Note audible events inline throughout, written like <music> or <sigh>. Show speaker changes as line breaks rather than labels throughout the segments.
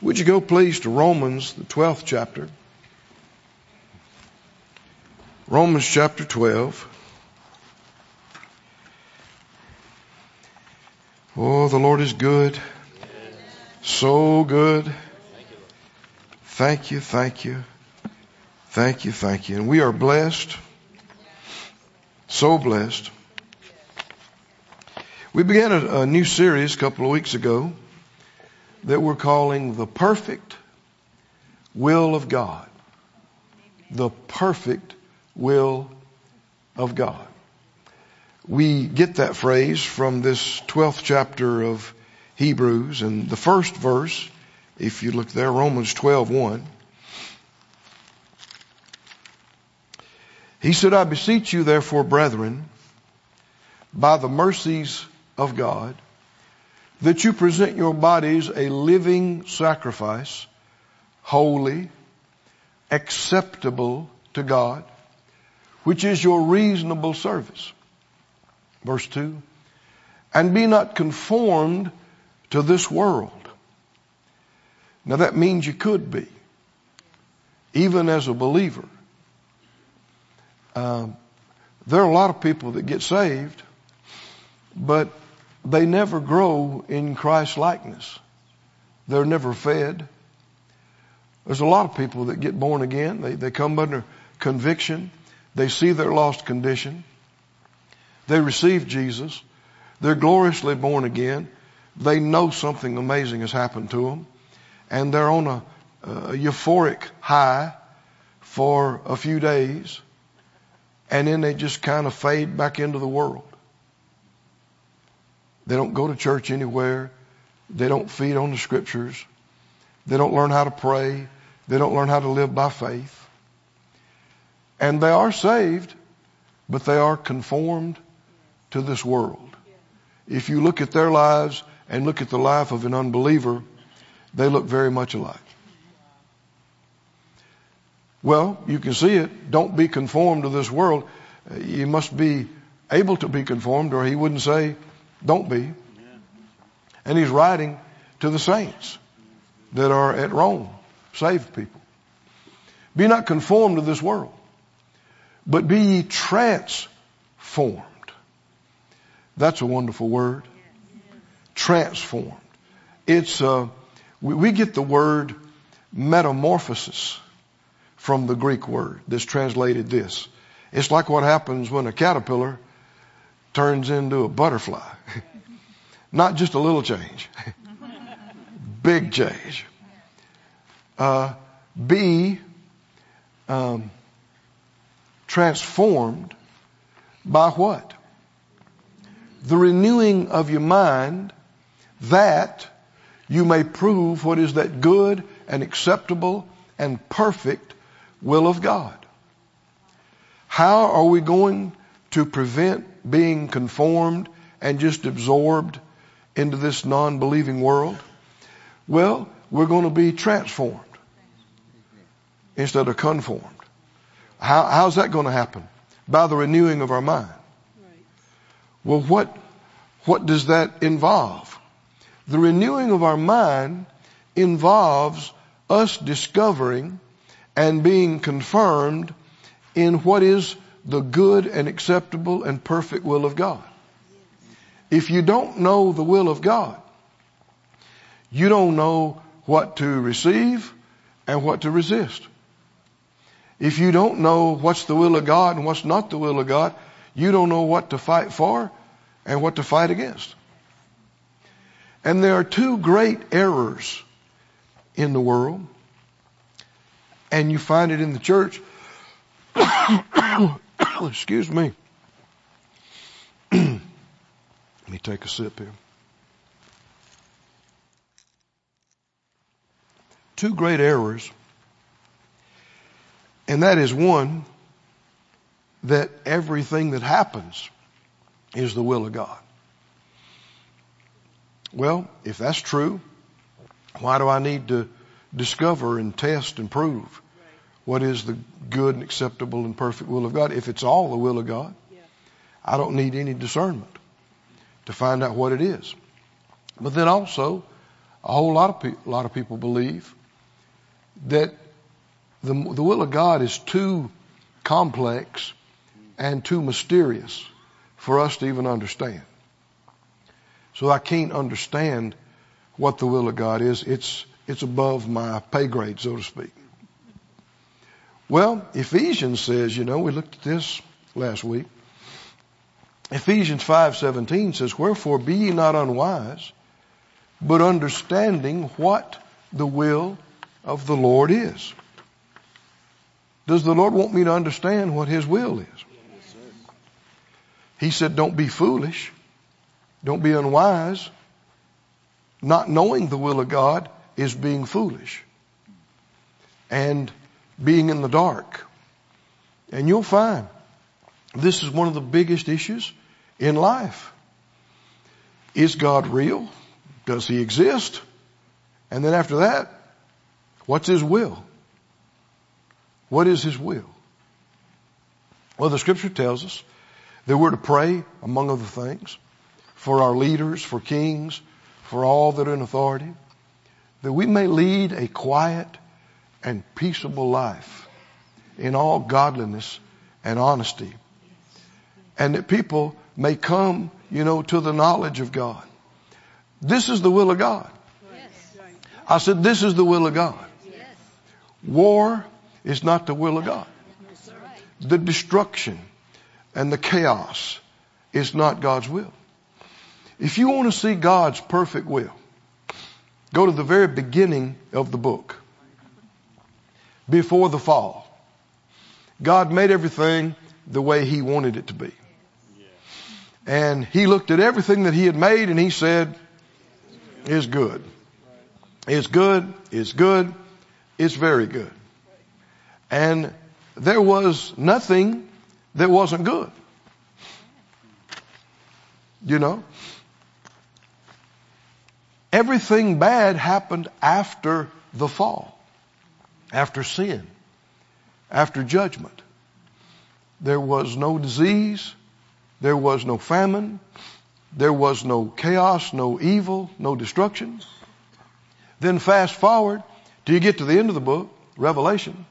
Would you go please to Romans, the 12th chapter? Romans chapter 12. Oh, the Lord is good. So good. Thank you, thank you. Thank you, thank you. And we are blessed. So blessed. We began a, a new series a couple of weeks ago that we're calling The Perfect Will of God. The Perfect Will of God. We get that phrase from this 12th chapter of Hebrews and the first verse, if you look there, Romans 12, 1. He said, I beseech you therefore, brethren, by the mercies of God, that you present your bodies a living sacrifice, holy, acceptable to God, which is your reasonable service. Verse 2. And be not conformed to this world. Now that means you could be, even as a believer. Um, there are a lot of people that get saved, but they never grow in Christ likeness. They're never fed. There's a lot of people that get born again. They, they come under conviction. They see their lost condition. They receive Jesus. They're gloriously born again. They know something amazing has happened to them. And they're on a, a euphoric high for a few days. And then they just kind of fade back into the world. They don't go to church anywhere. They don't feed on the scriptures. They don't learn how to pray. They don't learn how to live by faith. And they are saved, but they are conformed to this world. If you look at their lives and look at the life of an unbeliever, they look very much alike. Well, you can see it. Don't be conformed to this world. You must be able to be conformed or he wouldn't say, don't be. And he's writing to the saints that are at Rome, saved people. Be not conformed to this world, but be ye transformed. That's a wonderful word. Transformed. It's, uh, we, we get the word metamorphosis from the Greek word that's translated this. It's like what happens when a caterpillar turns into a butterfly. <laughs> Not just a little change. <laughs> Big change. Uh, be um, transformed by what? The renewing of your mind that you may prove what is that good and acceptable and perfect will of God. How are we going to prevent being conformed and just absorbed into this non-believing world? Well, we're going to be transformed instead of conformed. How, how's that going to happen? By the renewing of our mind. Well, what, what does that involve? The renewing of our mind involves us discovering and being confirmed in what is the good and acceptable and perfect will of God. If you don't know the will of God, you don't know what to receive and what to resist. If you don't know what's the will of God and what's not the will of God, you don't know what to fight for and what to fight against. And there are two great errors in the world, and you find it in the church. <coughs> <coughs> Excuse me. <coughs> Let me take a sip here. Two great errors. And that is one, that everything that happens is the will of God. Well, if that's true, why do I need to discover and test and prove what is the good and acceptable and perfect will of God. If it's all the will of God, yeah. I don't need any discernment to find out what it is. But then also, a whole lot of people, a lot of people believe that the, the will of God is too complex and too mysterious for us to even understand. So I can't understand what the will of God is. It's, it's above my pay grade, so to speak. Well, Ephesians says, you know, we looked at this last week. Ephesians 5:17 says, "Wherefore be ye not unwise, but understanding what the will of the Lord is." Does the Lord want me to understand what his will is? He said, "Don't be foolish. Don't be unwise. Not knowing the will of God is being foolish and being in the dark." And you'll find this is one of the biggest issues in life. Is God real? Does He exist? And then after that, what's His will? What is His will? Well, the scripture tells us that we're to pray, among other things, for our leaders, for kings, for all that are in authority, that we may lead a quiet and peaceable life in all godliness and honesty and that people may come, you know, to the knowledge of God. This is the will of God. I said, this is the will of God. War is not the will of God. The destruction and the chaos is not God's will. If you want to see God's perfect will, go to the very beginning of the book. Before the fall. God made everything the way He wanted it to be. And he looked at everything that he had made and he said, is good. It's good. It's good. It's very good. And there was nothing that wasn't good. You know? Everything bad happened after the fall, after sin, after judgment. There was no disease. There was no famine. There was no chaos, no evil, no destruction. Then fast forward till you get to the end of the book, Revelation,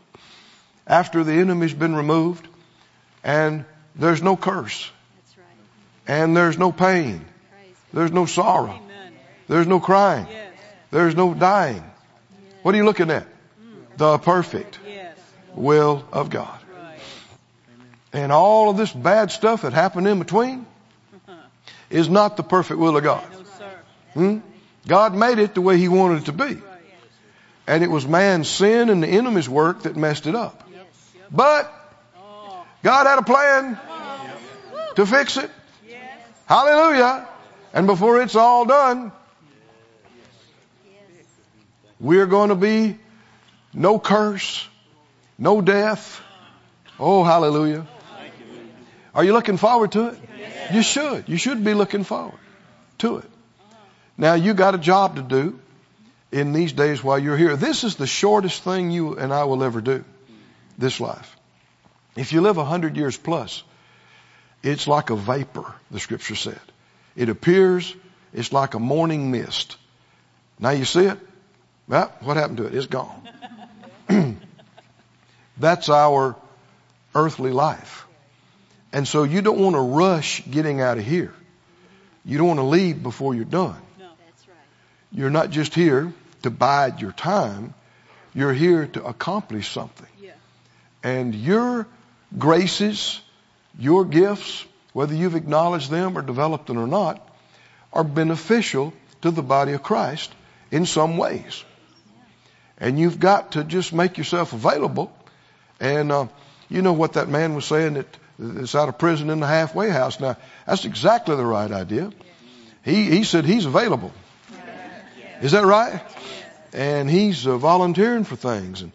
after the enemy's been removed and there's no curse. And there's no pain. There's no sorrow. There's no crying. There's no dying. What are you looking at? The perfect will of God. And all of this bad stuff that happened in between is not the perfect will of God. Hmm? God made it the way He wanted it to be. And it was man's sin and the enemy's work that messed it up. But God had a plan to fix it. Hallelujah. And before it's all done, we're going to be no curse, no death. Oh, hallelujah. Are you looking forward to it? Yes. You should. You should be looking forward to it. Now you got a job to do in these days while you're here. This is the shortest thing you and I will ever do. This life. If you live a hundred years plus, it's like a vapor, the scripture said. It appears, it's like a morning mist. Now you see it? Well, what happened to it? It's gone. <clears throat> That's our earthly life. And so you don't want to rush getting out of here. You don't want to leave before you're done. No. That's right. You're not just here to bide your time. You're here to accomplish something. Yeah. And your graces, your gifts, whether you've acknowledged them or developed them or not, are beneficial to the body of Christ in some ways. And you've got to just make yourself available. And uh, you know what that man was saying that that's out of prison in the halfway house. Now, that's exactly the right idea. He, he said he's available. Is that right? And he's uh, volunteering for things and,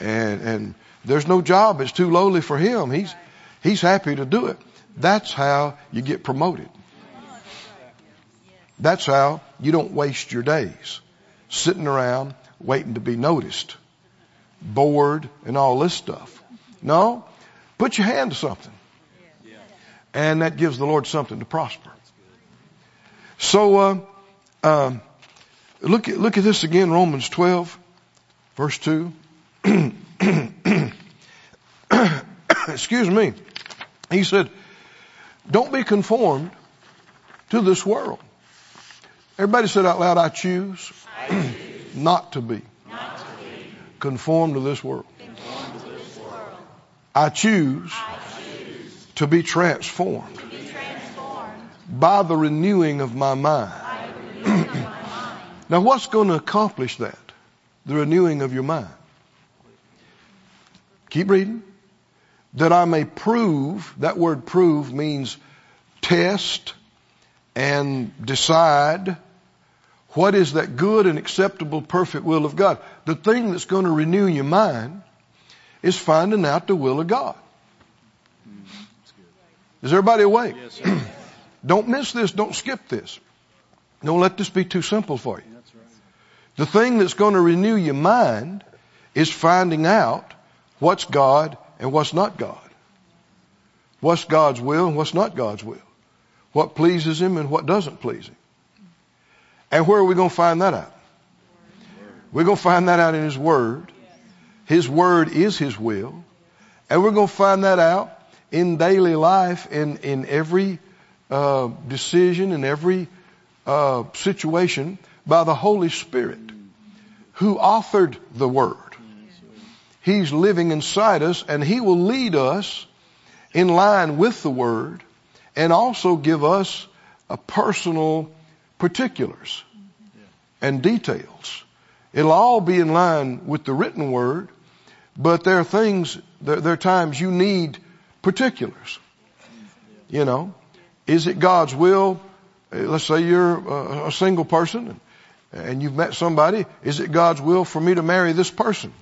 and, and there's no job that's too lowly for him. He's, he's happy to do it. That's how you get promoted. That's how you don't waste your days sitting around waiting to be noticed, bored and all this stuff. No, put your hand to something. And that gives the Lord something to prosper. So, uh, um, Look at, look at this again, Romans 12, verse 2. <clears throat> Excuse me. He said, don't be conformed to this world. Everybody said out loud, I choose, I choose not, to be, conformed to this world. I, choose to be transformed, by the renewing. Of my mind. <clears throat> now what's going to accomplish that? The renewing of your mind. Keep reading that I may prove, that word prove means test and decide what is that good and acceptable, perfect will of God. The thing that's going to renew your mind is finding out the will of God. Mm-hmm. Is everybody awake? Yes, <clears throat> don't miss this. Don't skip this. Don't let this be too simple for you. Right. The thing that's going to renew your mind is finding out what's God and what's not God. What's God's will and what's not God's will. What pleases Him and what doesn't please Him. And where are we going to find that out? We're going to find that out in His Word. His Word is His will. And we're going to find that out in daily life, in, in every uh, decision, in every uh, situation, by the Holy Spirit, who authored the Word. He's living inside us and He will lead us in line with the Word and also give us a personal particulars and details. It'll all be in line with the written Word, but there are things, there, there are times you need particulars. You know, is it God's will? Uh, let's say you're a, a single person and, and you've met somebody. Is it God's will for me to marry this person?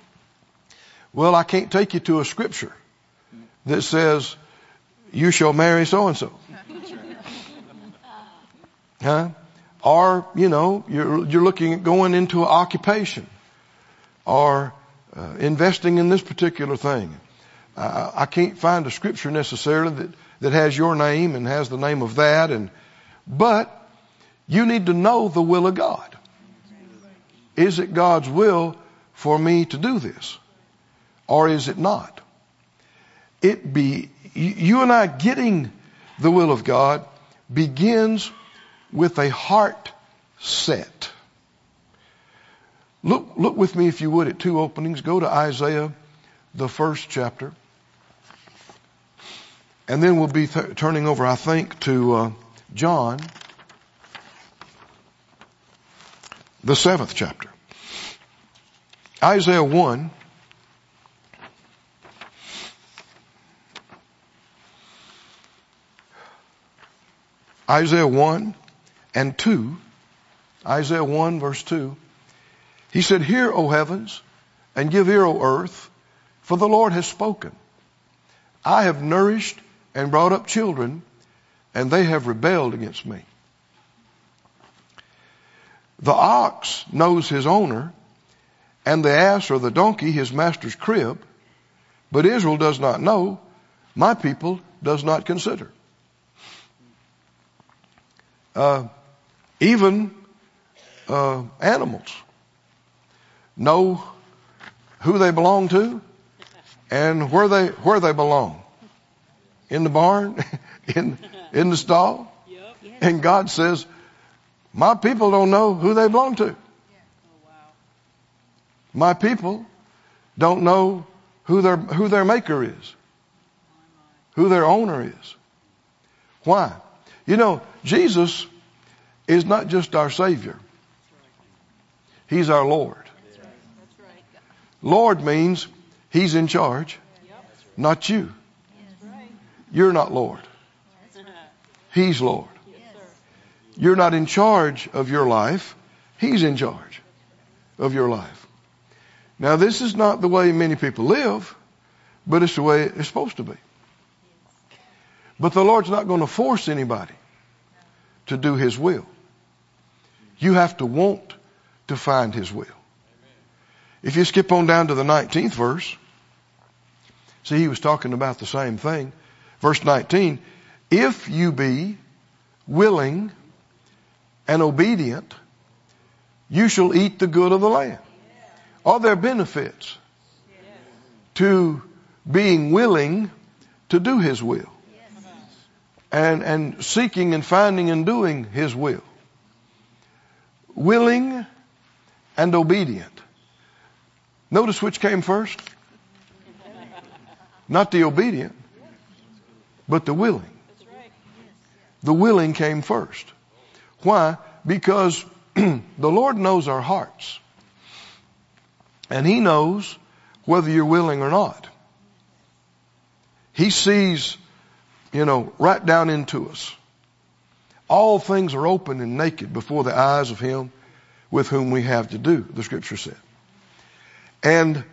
Well, I can't take you to a scripture that says, you shall marry so and so. Huh? Or, you know, you're, you're looking at going into an occupation or uh, investing in this particular thing. Uh, I can't find a scripture necessarily that, that has your name and has the name of that and, but you need to know the will of God. Is it God's will for me to do this? or is it not? It be, you and I getting the will of God begins with a heart set. Look, look with me if you would at two openings. Go to Isaiah, the first chapter. And then we'll be th- turning over, I think, to uh, John, the seventh chapter. Isaiah 1, Isaiah 1 and 2, Isaiah 1 verse 2, he said, Hear, O heavens, and give ear, O earth, for the Lord has spoken. I have nourished and brought up children, and they have rebelled against me. The ox knows his owner, and the ass or the donkey his master's crib, but Israel does not know, my people does not consider. Uh, even uh, animals know who they belong to and where they where they belong. In the barn, <laughs> in in the stall. Yep. And God says, My people don't know who they belong to. My people don't know who their who their maker is. Who their owner is. Why? You know, Jesus is not just our Savior. He's our Lord. Lord means He's in charge, not you. You're not Lord. He's Lord. You're not in charge of your life. He's in charge of your life. Now this is not the way many people live, but it's the way it's supposed to be. But the Lord's not going to force anybody to do His will. You have to want to find His will. If you skip on down to the 19th verse, see, he was talking about the same thing. Verse 19, if you be willing and obedient, you shall eat the good of the land. Are there benefits to being willing to do His will? And, and seeking and finding and doing His will. Willing and obedient. Notice which came first? Not the obedient, but the willing. The willing came first. Why? Because <clears throat> the Lord knows our hearts. And He knows whether you're willing or not. He sees, you know, right down into us. All things are open and naked before the eyes of Him with whom we have to do, the scripture said. And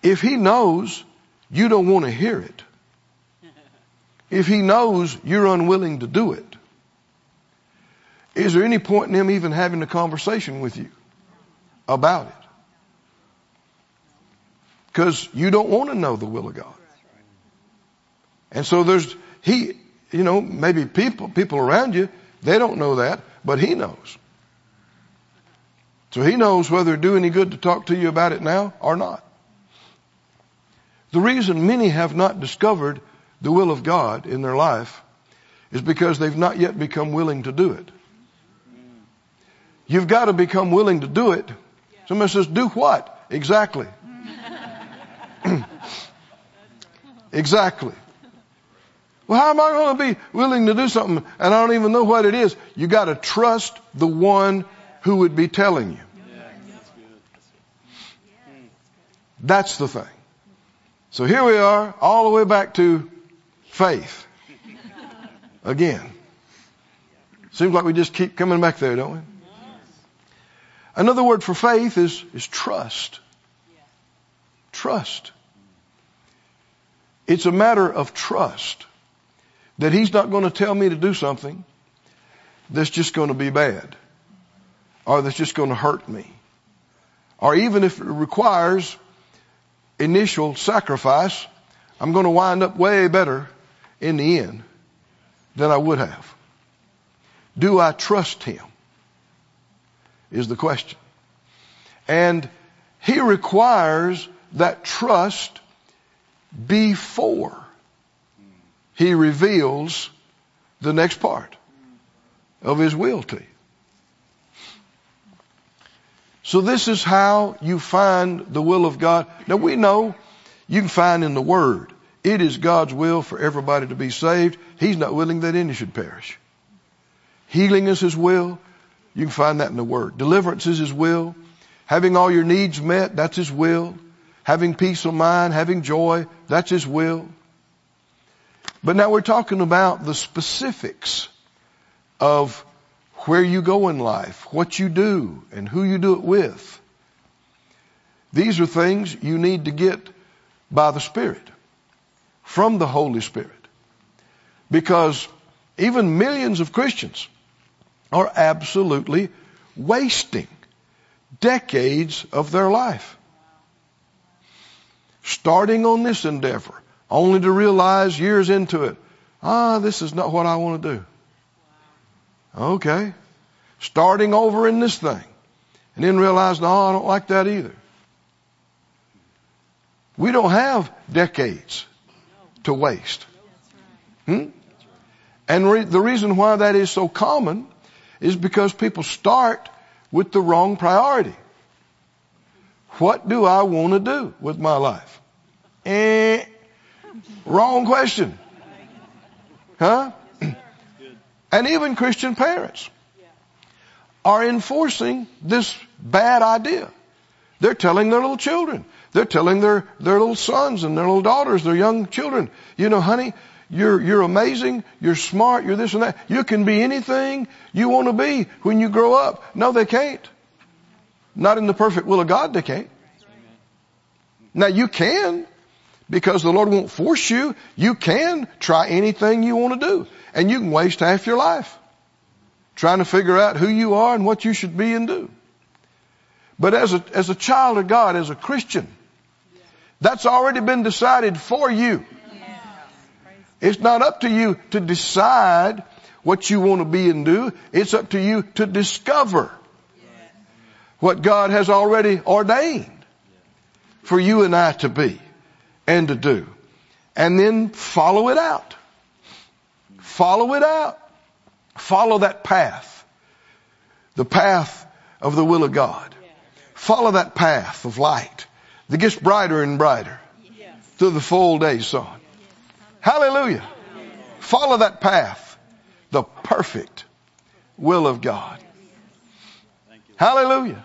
if He knows you don't want to hear it, if He knows you're unwilling to do it, is there any point in Him even having a conversation with you about it? Because you don't want to know the will of God. And so there's, He, you know, maybe people, people around you, they don't know that, but He knows. So He knows whether it do any good to talk to you about it now or not. The reason many have not discovered the will of God in their life is because they've not yet become willing to do it. You've got to become willing to do it. Somebody says, do what? Exactly. <clears throat> exactly. Well, how am I going to be willing to do something and I don't even know what it is? You got to trust the one who would be telling you. That's the thing. So here we are, all the way back to faith. Again. Seems like we just keep coming back there, don't we? Another word for faith is, is trust. Trust. It's a matter of trust that He's not going to tell me to do something that's just going to be bad or that's just going to hurt me. Or even if it requires initial sacrifice, I'm going to wind up way better in the end than I would have. Do I trust Him? is the question. And he requires that trust before he reveals the next part of his will to you. So this is how you find the will of God. Now we know you can find in the Word. It is God's will for everybody to be saved. He's not willing that any should perish. Healing is His will. You can find that in the Word. Deliverance is His will. Having all your needs met, that's His will. Having peace of mind, having joy, that's His will. But now we're talking about the specifics of where you go in life, what you do, and who you do it with. These are things you need to get by the Spirit, from the Holy Spirit. Because even millions of Christians are absolutely wasting decades of their life. Starting on this endeavor, only to realize years into it, ah, this is not what I want to do. Okay. Starting over in this thing, and then realize, no, I don't like that either. We don't have decades to waste. Hmm? And re- the reason why that is so common is because people start with the wrong priority. What do I want to do with my life? Eh, wrong question. Huh? And even Christian parents are enforcing this bad idea. They're telling their little children. They're telling their, their little sons and their little daughters, their young children, you know, honey, you're, you're amazing. You're smart. You're this and that. You can be anything you want to be when you grow up. No, they can't. Not in the perfect will of God, they can't. Now you can, because the Lord won't force you. You can try anything you want to do. And you can waste half your life trying to figure out who you are and what you should be and do. But as a, as a child of God, as a Christian, that's already been decided for you. It's not up to you to decide what you want to be and do. It's up to you to discover what God has already ordained for you and I to be and to do. And then follow it out. Follow it out. Follow that path. The path of the will of God. Follow that path of light that gets brighter and brighter through the full day sun. Hallelujah. Follow that path. The perfect will of God. Hallelujah.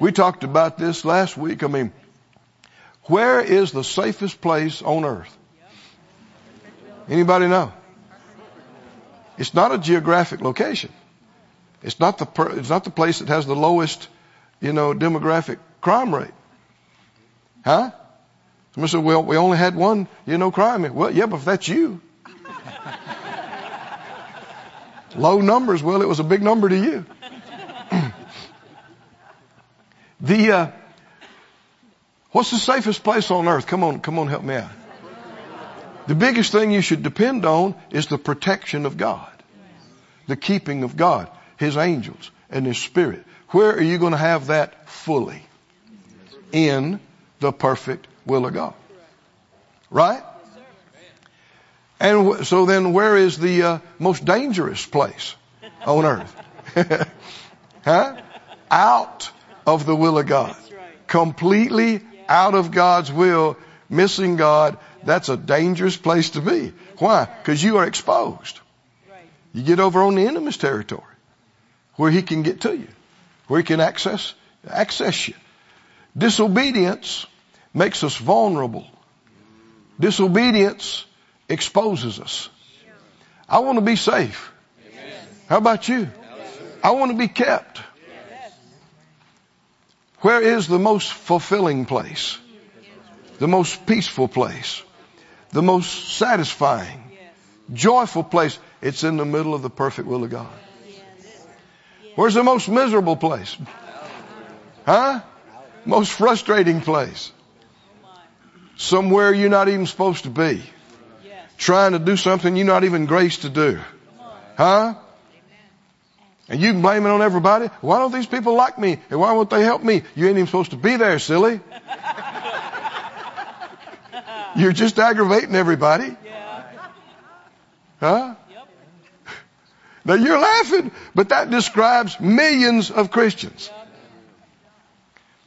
We talked about this last week. I mean, where is the safest place on earth? Anybody know? It's not a geographic location. It's not the per, it's not the place that has the lowest, you know, demographic crime rate. Huh? Somebody said, well, we only had one, you know, crime. Well, yeah, but if that's you. Low numbers, well, it was a big number to you. <clears throat> the, uh, what's the safest place on earth? Come on, come on, help me out. The biggest thing you should depend on is the protection of God. The keeping of God, His angels, and His Spirit. Where are you going to have that fully? In the perfect will of God. Right? And so then where is the uh, most dangerous place on earth? <laughs> huh? Out of the will of God. Completely out of God's will, missing God, that's a dangerous place to be. Why? Because you are exposed. You get over on the enemy's territory where he can get to you, where he can access, access you. Disobedience makes us vulnerable. Disobedience exposes us. I want to be safe. How about you? I want to be kept. Where is the most fulfilling place? The most peaceful place? The most satisfying, joyful place? It's in the middle of the perfect will of God. Where's the most miserable place? Huh? Most frustrating place? Somewhere you're not even supposed to be trying to do something you're not even graced to do. Huh? And you can blame it on everybody. Why don't these people like me? And why won't they help me? You ain't even supposed to be there, silly. <laughs> You're just aggravating everybody. Huh? Now you're laughing, but that describes millions of Christians.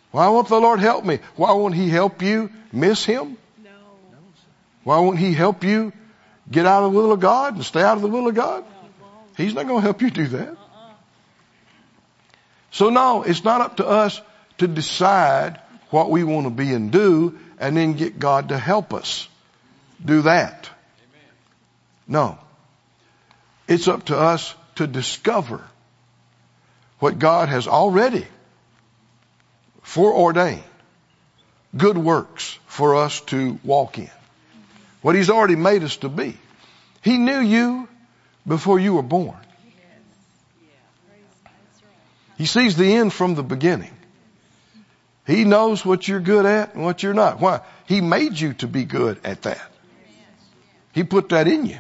Why won't the Lord help me? Why won't He help you miss Him? Why won't He help you get out of the will of God and stay out of the will of God? He's not going to help you do that. So no, it's not up to us to decide what we want to be and do and then get God to help us do that. No. It's up to us to discover what God has already foreordained good works for us to walk in what He's already made us to be. He knew you before you were born. He sees the end from the beginning. He knows what you're good at and what you're not. Why? He made you to be good at that. He put that in you.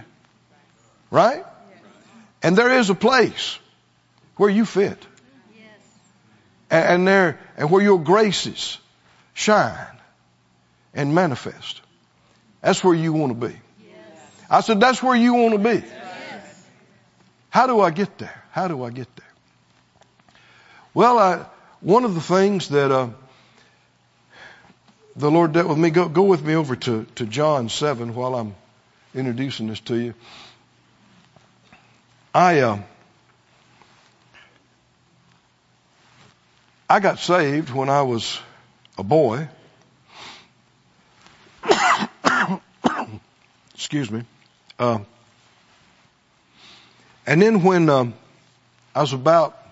Right? And there is a place where you fit. And there, and where your graces shine and manifest. That's where you want to be. I said, that's where you want to be. How do I get there? How do I get there? Well, I, one of the things that uh, the Lord dealt with me, go, go with me over to, to John 7 while I'm introducing this to you. I, uh, I got saved when I was a boy. <coughs> Excuse me. Uh, and then when um, I was about,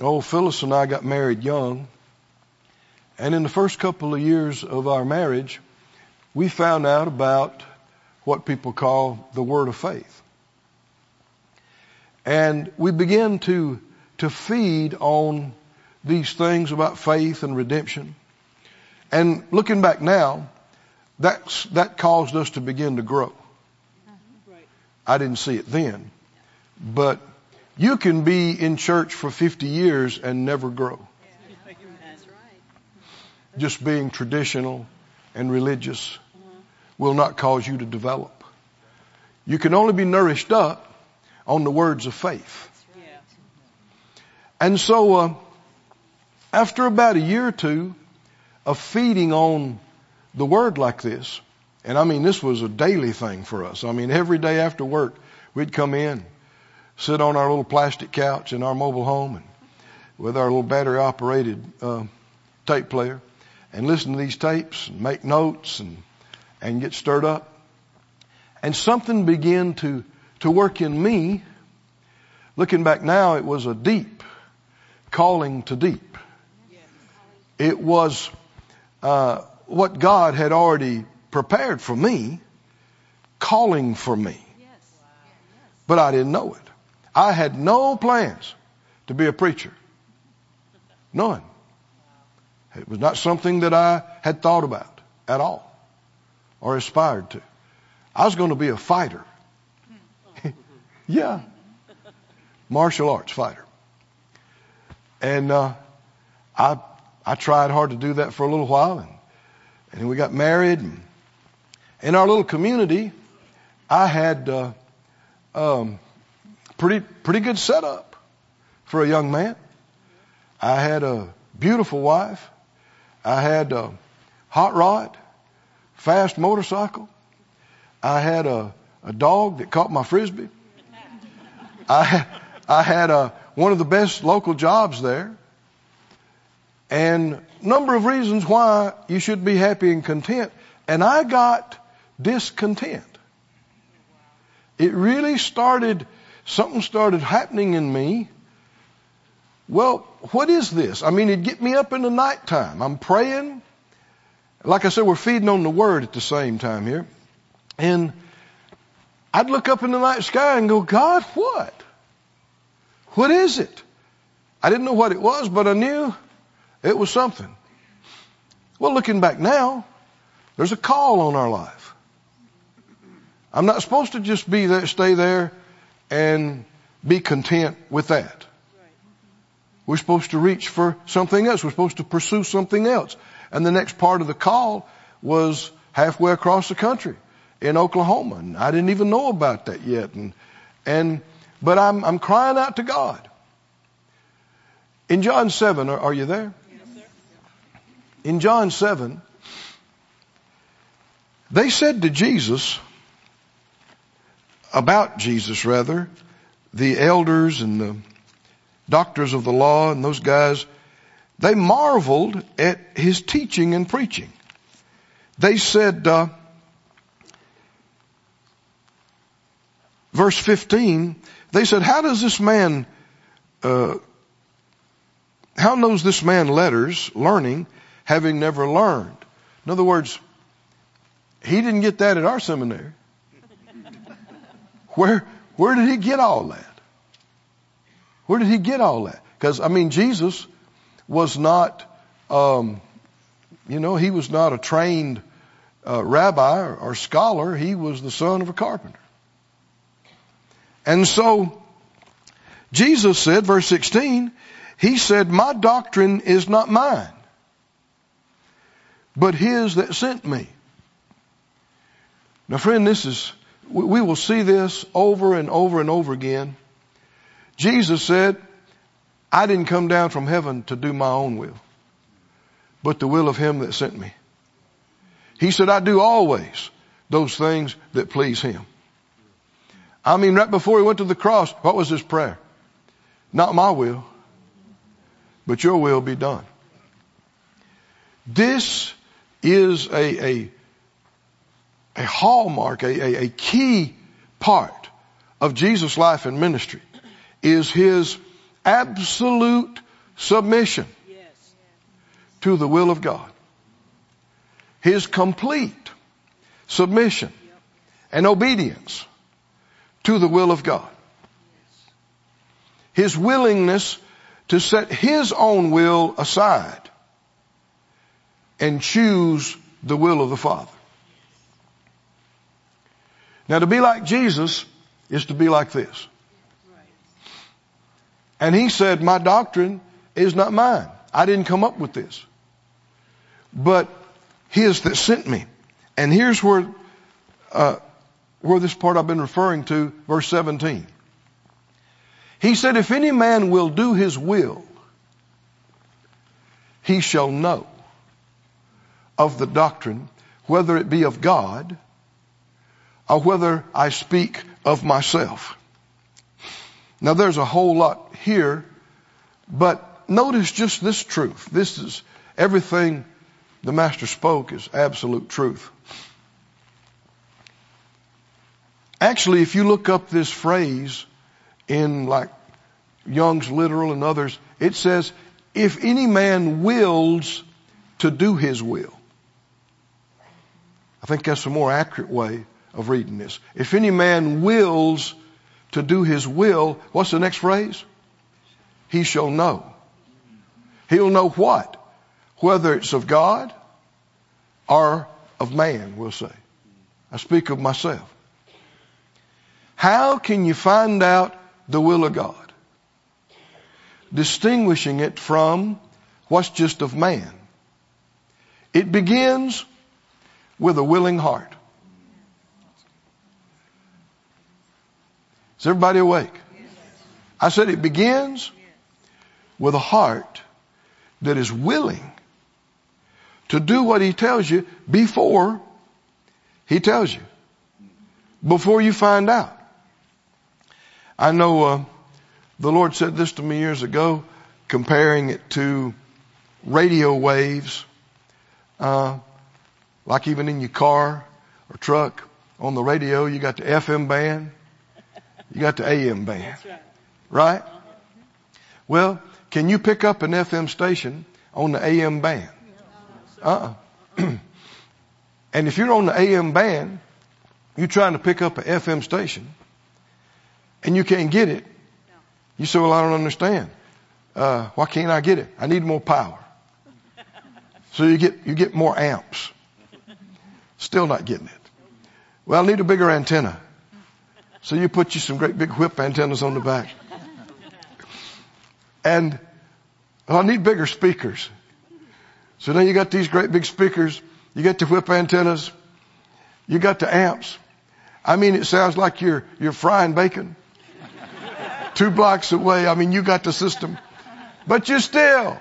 oh, Phyllis and I got married young. And in the first couple of years of our marriage, we found out about what people call the word of faith. And we began to, to feed on these things about faith and redemption. And looking back now, that's, that caused us to begin to grow. I didn't see it then, but you can be in church for 50 years and never grow. Just being traditional and religious will not cause you to develop. You can only be nourished up on the words of faith. And so, uh, after about a year or two of feeding on the word like this, and I mean, this was a daily thing for us. I mean, every day after work, we'd come in, sit on our little plastic couch in our mobile home and with our little battery operated, uh, tape player and listen to these tapes and make notes and, and get stirred up. And something began to, to work in me. Looking back now, it was a deep calling to deep. It was uh, what God had already prepared for me, calling for me. But I didn't know it. I had no plans to be a preacher. None. It was not something that I had thought about at all or aspired to. I was going to be a fighter. <laughs> yeah. Martial arts fighter. And, uh, I, I tried hard to do that for a little while and, and we got married and in our little community, I had, uh, um, pretty, pretty good setup for a young man. I had a beautiful wife. I had a hot rod, fast motorcycle. I had a, a dog that caught my frisbee. <laughs> I, I had a, one of the best local jobs there. And number of reasons why you should be happy and content. And I got discontent. It really started, something started happening in me. Well, what is this? I mean, it'd get me up in the nighttime. I'm praying. Like I said, we're feeding on the word at the same time here. And I'd look up in the night sky and go, God, what? What is it? I didn't know what it was, but I knew it was something. Well, looking back now, there's a call on our life. I'm not supposed to just be there, stay there and be content with that. We're supposed to reach for something else. We're supposed to pursue something else. And the next part of the call was halfway across the country in Oklahoma. And I didn't even know about that yet. And, and, but I'm, I'm crying out to God. In John 7, are, are you there? In John 7, they said to Jesus, about Jesus rather, the elders and the doctors of the law and those guys, they marveled at his teaching and preaching. They said, uh, verse 15, they said, how does this man, uh, how knows this man letters, learning, having never learned? In other words, he didn't get that at our seminary. Where, where did he get all that? Where did he get all that? Because, I mean, Jesus was not, um, you know, he was not a trained uh, rabbi or, or scholar. He was the son of a carpenter. And so, Jesus said, verse 16, he said, my doctrine is not mine, but his that sent me. Now friend, this is, we will see this over and over and over again. Jesus said, I didn't come down from heaven to do my own will, but the will of him that sent me. He said, I do always those things that please him. I mean, right before he went to the cross, what was his prayer? Not my will, but your will be done. This is a, a a hallmark, a, a, a key part of Jesus' life and ministry is his absolute submission to the will of God. His complete submission and obedience to the will of God. His willingness to set his own will aside and choose the will of the Father. Now to be like Jesus is to be like this. And he said, my doctrine is not mine. I didn't come up with this. But his that sent me. And here's where, uh, where this part I've been referring to, verse 17. He said, if any man will do his will, he shall know of the doctrine, whether it be of God or whether I speak of myself. Now there's a whole lot here, but notice just this truth. This is everything the master spoke is absolute truth. Actually, if you look up this phrase in like Young's literal and others, it says, if any man wills to do his will. I think that's a more accurate way of reading this. If any man wills to do his will, what's the next phrase? He shall know. He'll know what? Whether it's of God or of man, we'll say. I speak of myself. How can you find out the will of God? Distinguishing it from what's just of man. It begins with a willing heart. Is everybody awake? I said it begins with a heart that is willing to do what he tells you before he tells you. Before you find out. I know uh, the Lord said this to me years ago, comparing it to radio waves. Uh, like even in your car or truck on the radio, you got the FM band, you got the AM band. Right? Well, can you pick up an FM station on the AM band? Uh-uh. <clears throat> and if you're on the AM band, you're trying to pick up an FM station and you can't get it. You say, well, I don't understand. Uh, why can't I get it? I need more power. So you get, you get more amps. Still not getting it. Well, I need a bigger antenna. So you put you some great big whip antennas on the back. And well, I need bigger speakers. So now you got these great big speakers. You got the whip antennas. You got the amps. I mean, it sounds like you're, you're frying bacon. Two blocks away. I mean, you got the system. But you still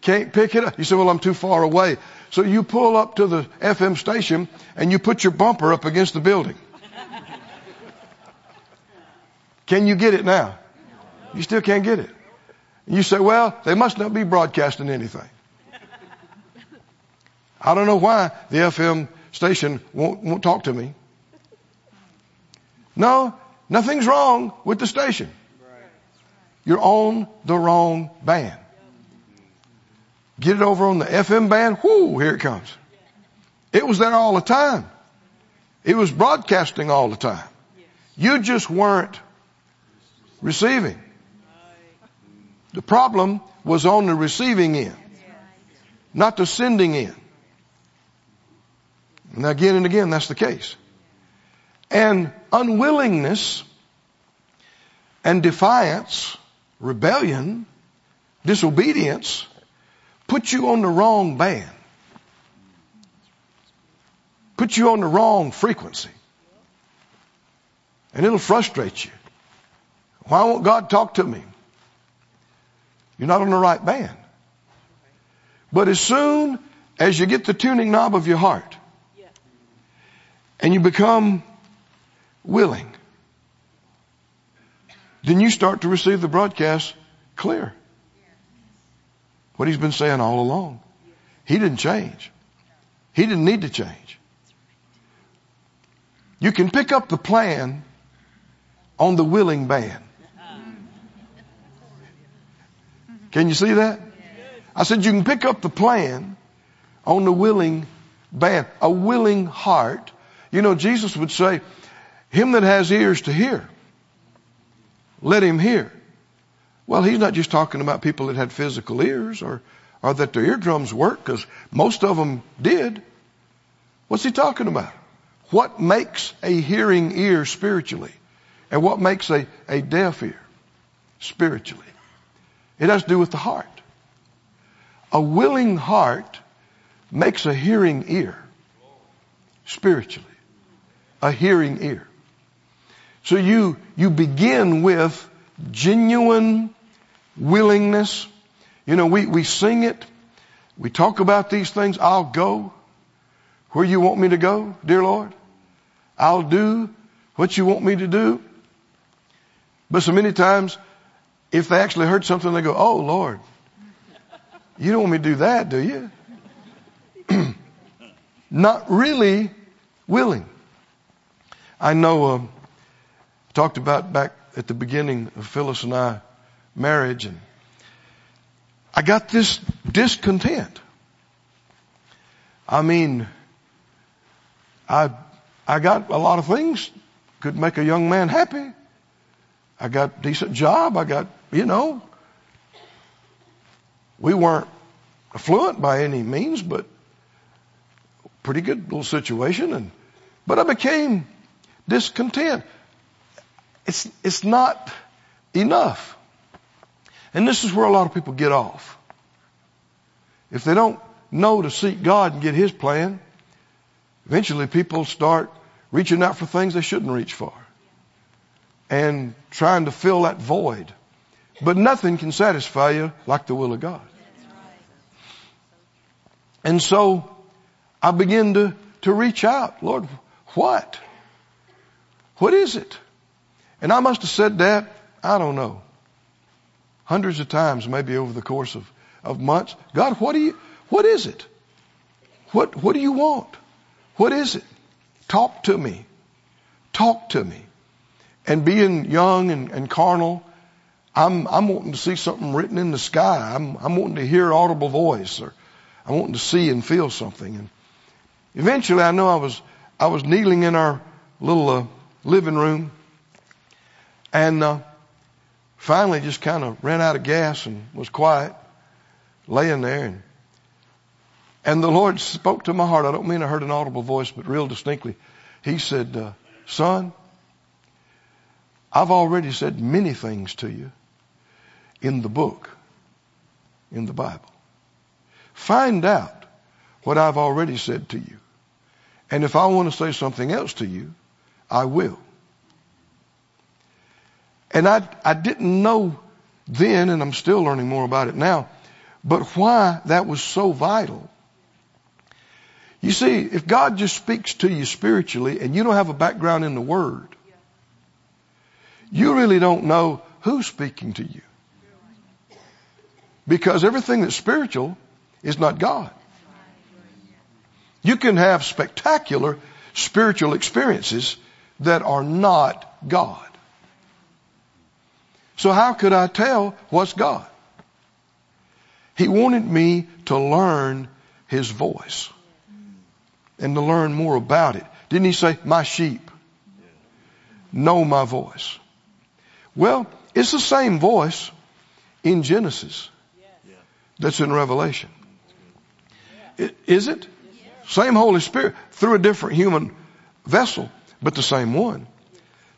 can't pick it up. You say, well, I'm too far away. So you pull up to the FM station and you put your bumper up against the building. Can you get it now? You still can't get it. You say, well, they must not be broadcasting anything. I don't know why the FM station won't, won't talk to me. No, nothing's wrong with the station. You're on the wrong band. Get it over on the FM band. Whoo, here it comes. It was there all the time. It was broadcasting all the time. You just weren't receiving. The problem was on the receiving end, not the sending end. And again and again, that's the case. And unwillingness and defiance, rebellion, disobedience put you on the wrong band. Put you on the wrong frequency. And it'll frustrate you. Why won't God talk to me? You're not on the right band. But as soon as you get the tuning knob of your heart and you become willing, then you start to receive the broadcast clear. What he's been saying all along. He didn't change. He didn't need to change. You can pick up the plan on the willing band. Can you see that? I said you can pick up the plan on the willing band, a willing heart. You know, Jesus would say, him that has ears to hear, let him hear. Well, he's not just talking about people that had physical ears or, or that their eardrums work, because most of them did. What's he talking about? What makes a hearing ear spiritually? And what makes a, a deaf ear? spiritually. It has to do with the heart. A willing heart makes a hearing ear spiritually. A hearing ear. So you, you begin with genuine willingness. You know, we, we sing it. We talk about these things. I'll go where you want me to go, dear Lord. I'll do what you want me to do. But so many times, if they actually heard something, they go, Oh Lord, you don't want me to do that, do you? <clears throat> Not really willing. I know, uh, talked about back at the beginning of Phyllis and I marriage and I got this discontent. I mean, I, I got a lot of things could make a young man happy. I got decent job. I got, you know, we weren't affluent by any means, but pretty good little situation. And, but I became discontent. It's, it's not enough. And this is where a lot of people get off. If they don't know to seek God and get His plan, eventually people start reaching out for things they shouldn't reach for and trying to fill that void. But nothing can satisfy you like the will of God. And so I begin to, to reach out. Lord, what? What is it? And I must have said that, I don't know, hundreds of times maybe over the course of, of months. God, what do you, what is it? What, what do you want? What is it? Talk to me. Talk to me. And being young and, and carnal, I'm, I'm wanting to see something written in the sky. I'm, I'm wanting to hear audible voice or I'm wanting to see and feel something. And eventually I know I was, I was kneeling in our little uh, living room and uh, finally just kind of ran out of gas and was quiet, laying there. And, and the Lord spoke to my heart. I don't mean I heard an audible voice, but real distinctly. He said, uh, son, I've already said many things to you in the book, in the Bible. Find out what I've already said to you. And if I want to say something else to you, I will. And I, I didn't know then, and I'm still learning more about it now, but why that was so vital. You see, if God just speaks to you spiritually and you don't have a background in the Word, you really don't know who's speaking to you. Because everything that's spiritual is not God. You can have spectacular spiritual experiences that are not God. So how could I tell what's God? He wanted me to learn His voice and to learn more about it. Didn't He say, my sheep know my voice? Well, it's the same voice in Genesis that's in Revelation. Is it? Same Holy Spirit through a different human vessel, but the same one.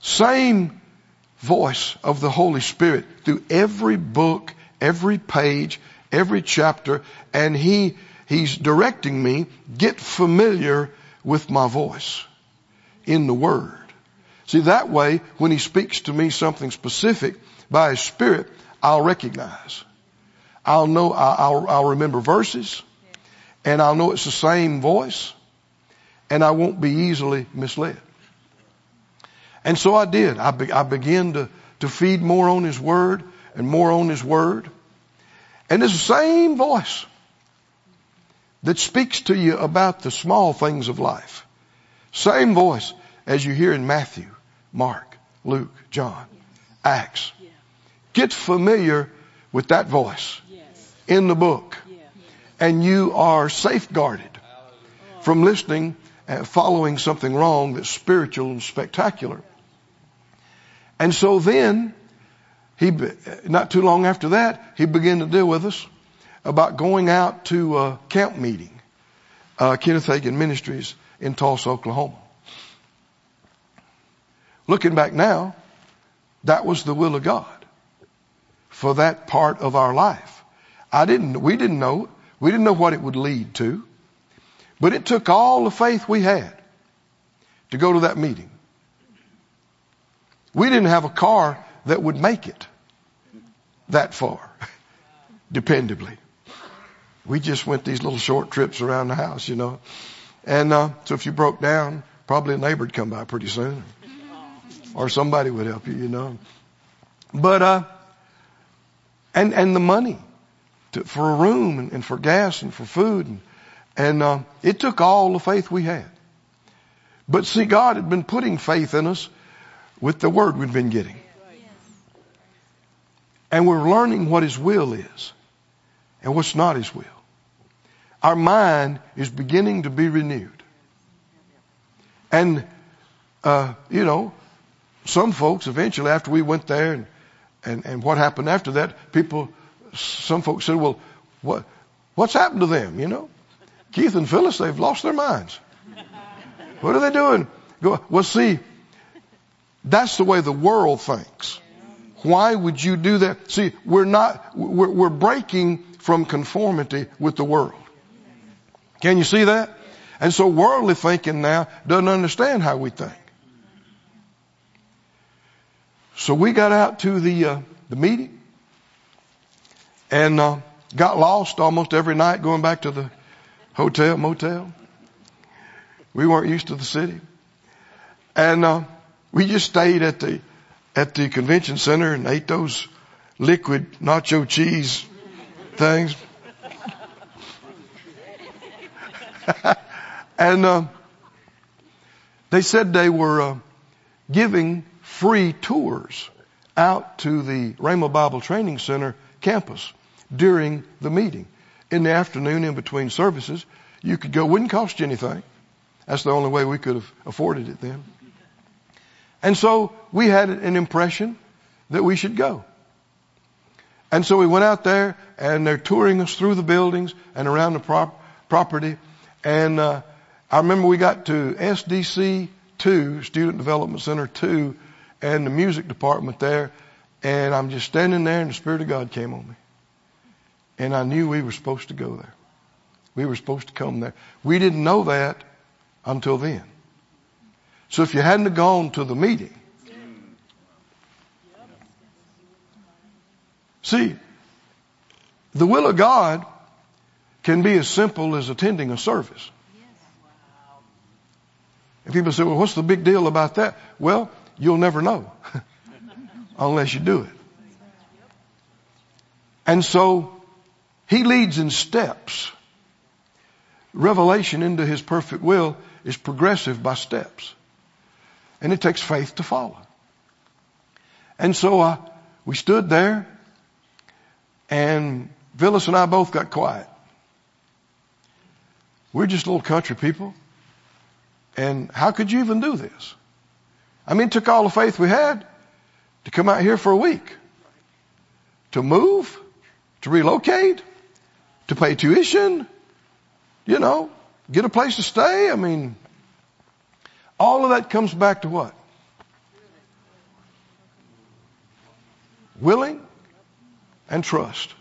Same voice of the Holy Spirit through every book, every page, every chapter, and He, He's directing me, get familiar with my voice in the Word. See, that way, when He speaks to me something specific by His Spirit, I'll recognize. I'll know, I'll, I'll remember verses, and I'll know it's the same voice, and I won't be easily misled. And so I did. I, be, I began to, to feed more on His Word and more on His Word. And it's the same voice that speaks to you about the small things of life. Same voice as you hear in Matthew, Mark, Luke, John, Acts. Get familiar with that voice in the book. And you are safeguarded from listening and following something wrong that's spiritual and spectacular. And so then, he, not too long after that, he began to deal with us about going out to a camp meeting, uh, Kenneth Hagin Ministries in Tulsa, Oklahoma. Looking back now, that was the will of God. for that part of our life. I didn't, we didn't know. We didn't know what it would lead to. But it took all the faith we had to go to that meeting. We didn't have a car that would make it that far, <laughs> dependably. We just went these little short trips around the house, you know. And uh, so if you broke down, probably a neighbor would come by pretty soon, or somebody would help you, you know. But uh, and and the money to, for a room and, and, for gas and for food and and uh, it took all the faith we had. But see, God had been putting faith in us with the word we'd been getting. And we're learning what His will is and what's not His will. Our mind is beginning to be renewed. And, uh, you know, some folks eventually after we went there and, and, and what happened after that, people, some folks said, well, what, what's happened to them, you know? Keith and Phyllis, they've lost their minds. What are they doing? Go, well, see, that's the way the world thinks. Why would you do that? See, we're not, we're, we're breaking from conformity with the world. Can you see that? And so worldly thinking now doesn't understand how we think. So we got out to the uh, the meeting and uh, got lost almost every night going back to the hotel motel. We weren't used to the city, and uh, we just stayed at the at the convention center and ate those liquid nacho cheese things. <laughs> and uh, they said they were uh, giving free tours out to the Rhema Bible Training Center campus during the meeting. In the afternoon, in between services, you could go. Wouldn't cost you anything. That's the only way we could have afforded it then. And so we had an impression that we should go. And so we went out there and they're touring us through the buildings and around the prop- property. And uh, I remember we got to SDC 2, Student Development Center 2, and the music department there. And I'm just standing there and the Spirit of God came on me. And I knew we were supposed to go there. We were supposed to come there. We didn't know that until then. So if you hadn't gone to the meeting, see, the will of God can be as simple as attending a service. And people say, well, what's the big deal about that? Well, you'll never know <laughs> unless you do it. And so he leads in steps. Revelation into his perfect will is progressive by steps. And it takes faith to follow. And so uh, we stood there, and Phyllis and I both got quiet. We're just little country people. And how could you even do this? I mean, it took all the faith we had to come out here for a week. To move, to relocate, to pay tuition, you know, get a place to stay. I mean, all of that comes back to what? Willing and trust.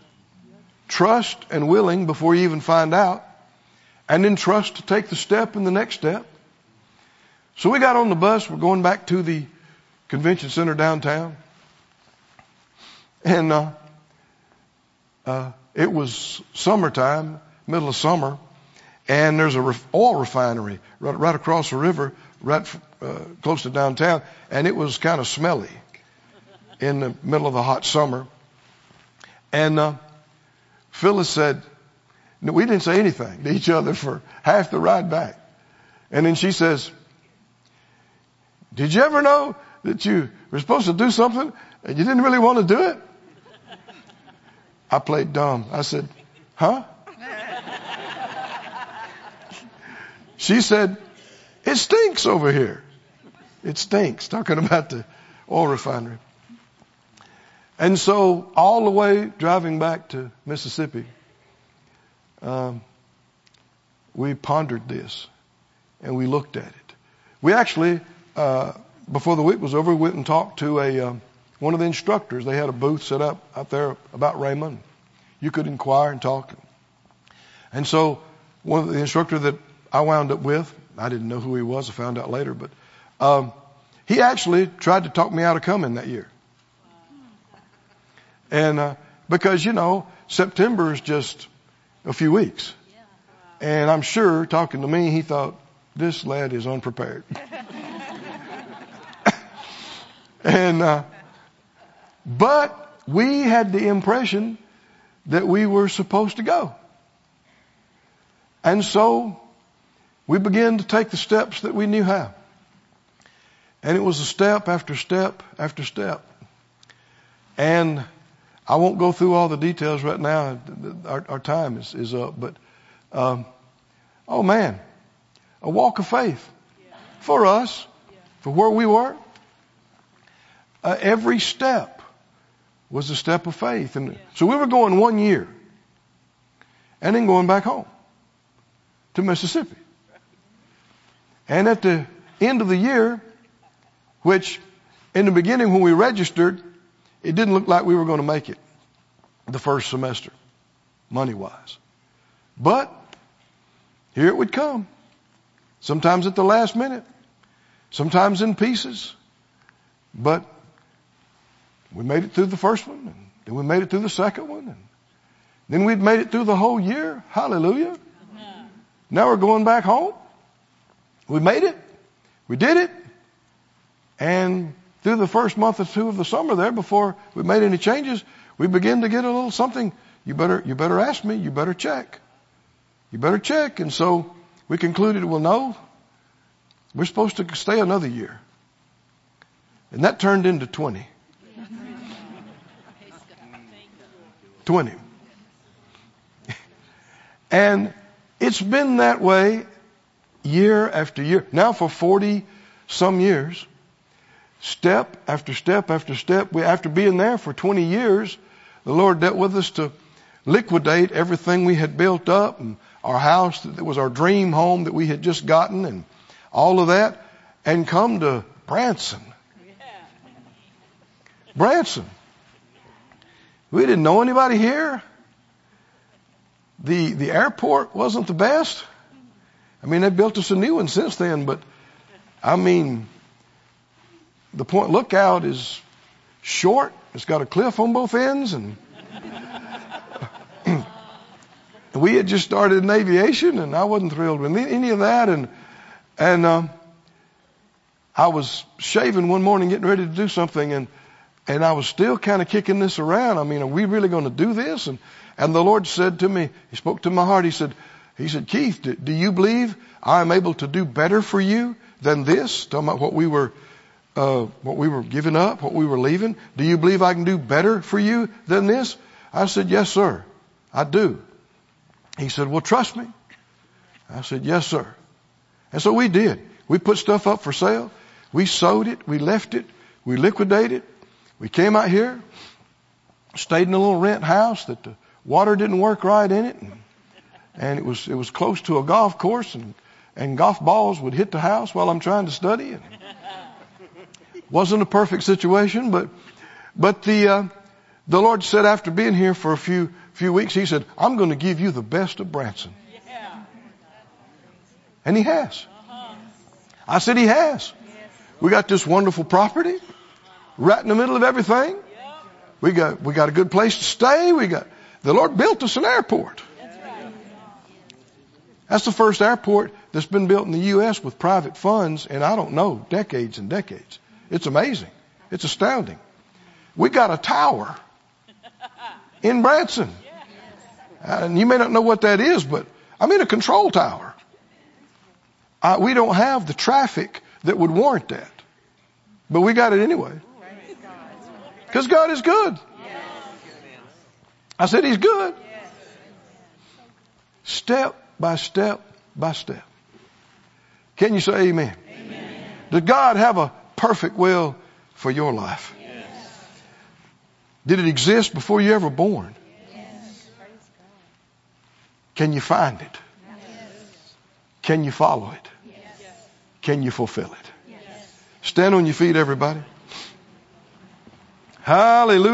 Trust and willing before you even find out. And then trust to take the step and the next step. So we got on the bus. We're going back to the convention center downtown. And, uh, uh, it was summertime, middle of summer, and there's a oil refinery right, right across the river right uh, close to downtown, and it was kind of smelly in the middle of the hot summer. And uh, Phyllis said, no, we didn't say anything to each other for half the ride back. And then she says, did you ever know that you were supposed to do something and you didn't really want to do it? I played dumb. I said, huh? she said, it stinks over here. It stinks, talking about the oil refinery. And so, all the way driving back to Mississippi, um, we pondered this and we looked at it. We actually, uh, before the week was over, we went and talked to a um, one of the instructors. They had a booth set up out there about Rhema. You could inquire and talk. And so one of the instructor that I wound up with, I didn't know who he was. I found out later, but um, he actually tried to talk me out of coming that year. And uh, because you know September is just a few weeks, and I'm sure talking to me, he thought this lad is unprepared. <laughs> and uh, but we had the impression that we were supposed to go. And so we began to take the steps that we knew how. And it was a step after step after step. And I won't go through all the details right now. Our, our time is, is up. But, um, oh man, a walk of faith for us, for where we were. Uh, every step was a step of faith. And so we were going one year and then going back home to Mississippi. And at the end of the year, which in the beginning when we registered, it didn't look like we were going to make it the first semester, money wise. But here it would come. Sometimes at the last minute, sometimes in pieces. But we made it through the first one, and then we made it through the second one, and then we'd made it through the whole year. Hallelujah. Now we're going back home. We made it. We did it. And through the first month or two of the summer there, before we made any changes, we began to get a little something. You better, you better ask me. You better check. You better check. And so we concluded, well, no, we're supposed to stay another year. And that turned into 20. 20. And it's been that way year after year. Now for 40 some years, step after step after step, we, after being there for 20 years, the Lord dealt with us to liquidate everything we had built up and our house that was our dream home that we had just gotten and all of that and come to Branson. Branson. We didn't know anybody here. The, the airport wasn't the best. I mean, they built us a new one since then, but I mean, the point lookout is short. It's got a cliff on both ends and <clears throat> we had just started in aviation and I wasn't thrilled with any of that and, and, um, I was shaving one morning getting ready to do something and and I was still kind of kicking this around. I mean, are we really going to do this? And, and the Lord said to me, He spoke to my heart. He said, He said, Keith, do, do you believe I am able to do better for you than this? Talking about what we were, uh, what we were giving up, what we were leaving. Do you believe I can do better for you than this? I said, yes, sir. I do. He said, well, trust me. I said, yes, sir. And so we did. We put stuff up for sale. We sold it. We left it. We liquidated. We came out here, stayed in a little rent house that the water didn't work right in it, and, and it was it was close to a golf course, and and golf balls would hit the house while I'm trying to study. And wasn't a perfect situation, but but the uh, the Lord said after being here for a few few weeks, He said, "I'm going to give you the best of Branson," and He has. I said He has. We got this wonderful property right in the middle of everything. We got, we got a good place to stay. We got, the Lord built us an airport. That's the first airport that's been built in the U.S. with private funds in, I don't know, decades and decades. It's amazing. It's astounding. We got a tower in Branson. And you may not know what that is, but I mean a control tower. Uh, we don't have the traffic that would warrant that. But we got it anyway. Because God is good. I said He's good. Step by step by step. Can you say amen? amen. Did God have a perfect will for your life? Yes. Did it exist before you ever born? Yes. Can you find it? Yes. Can you follow it? Can you fulfill it? Stand on your feet, everybody. Hallelujah.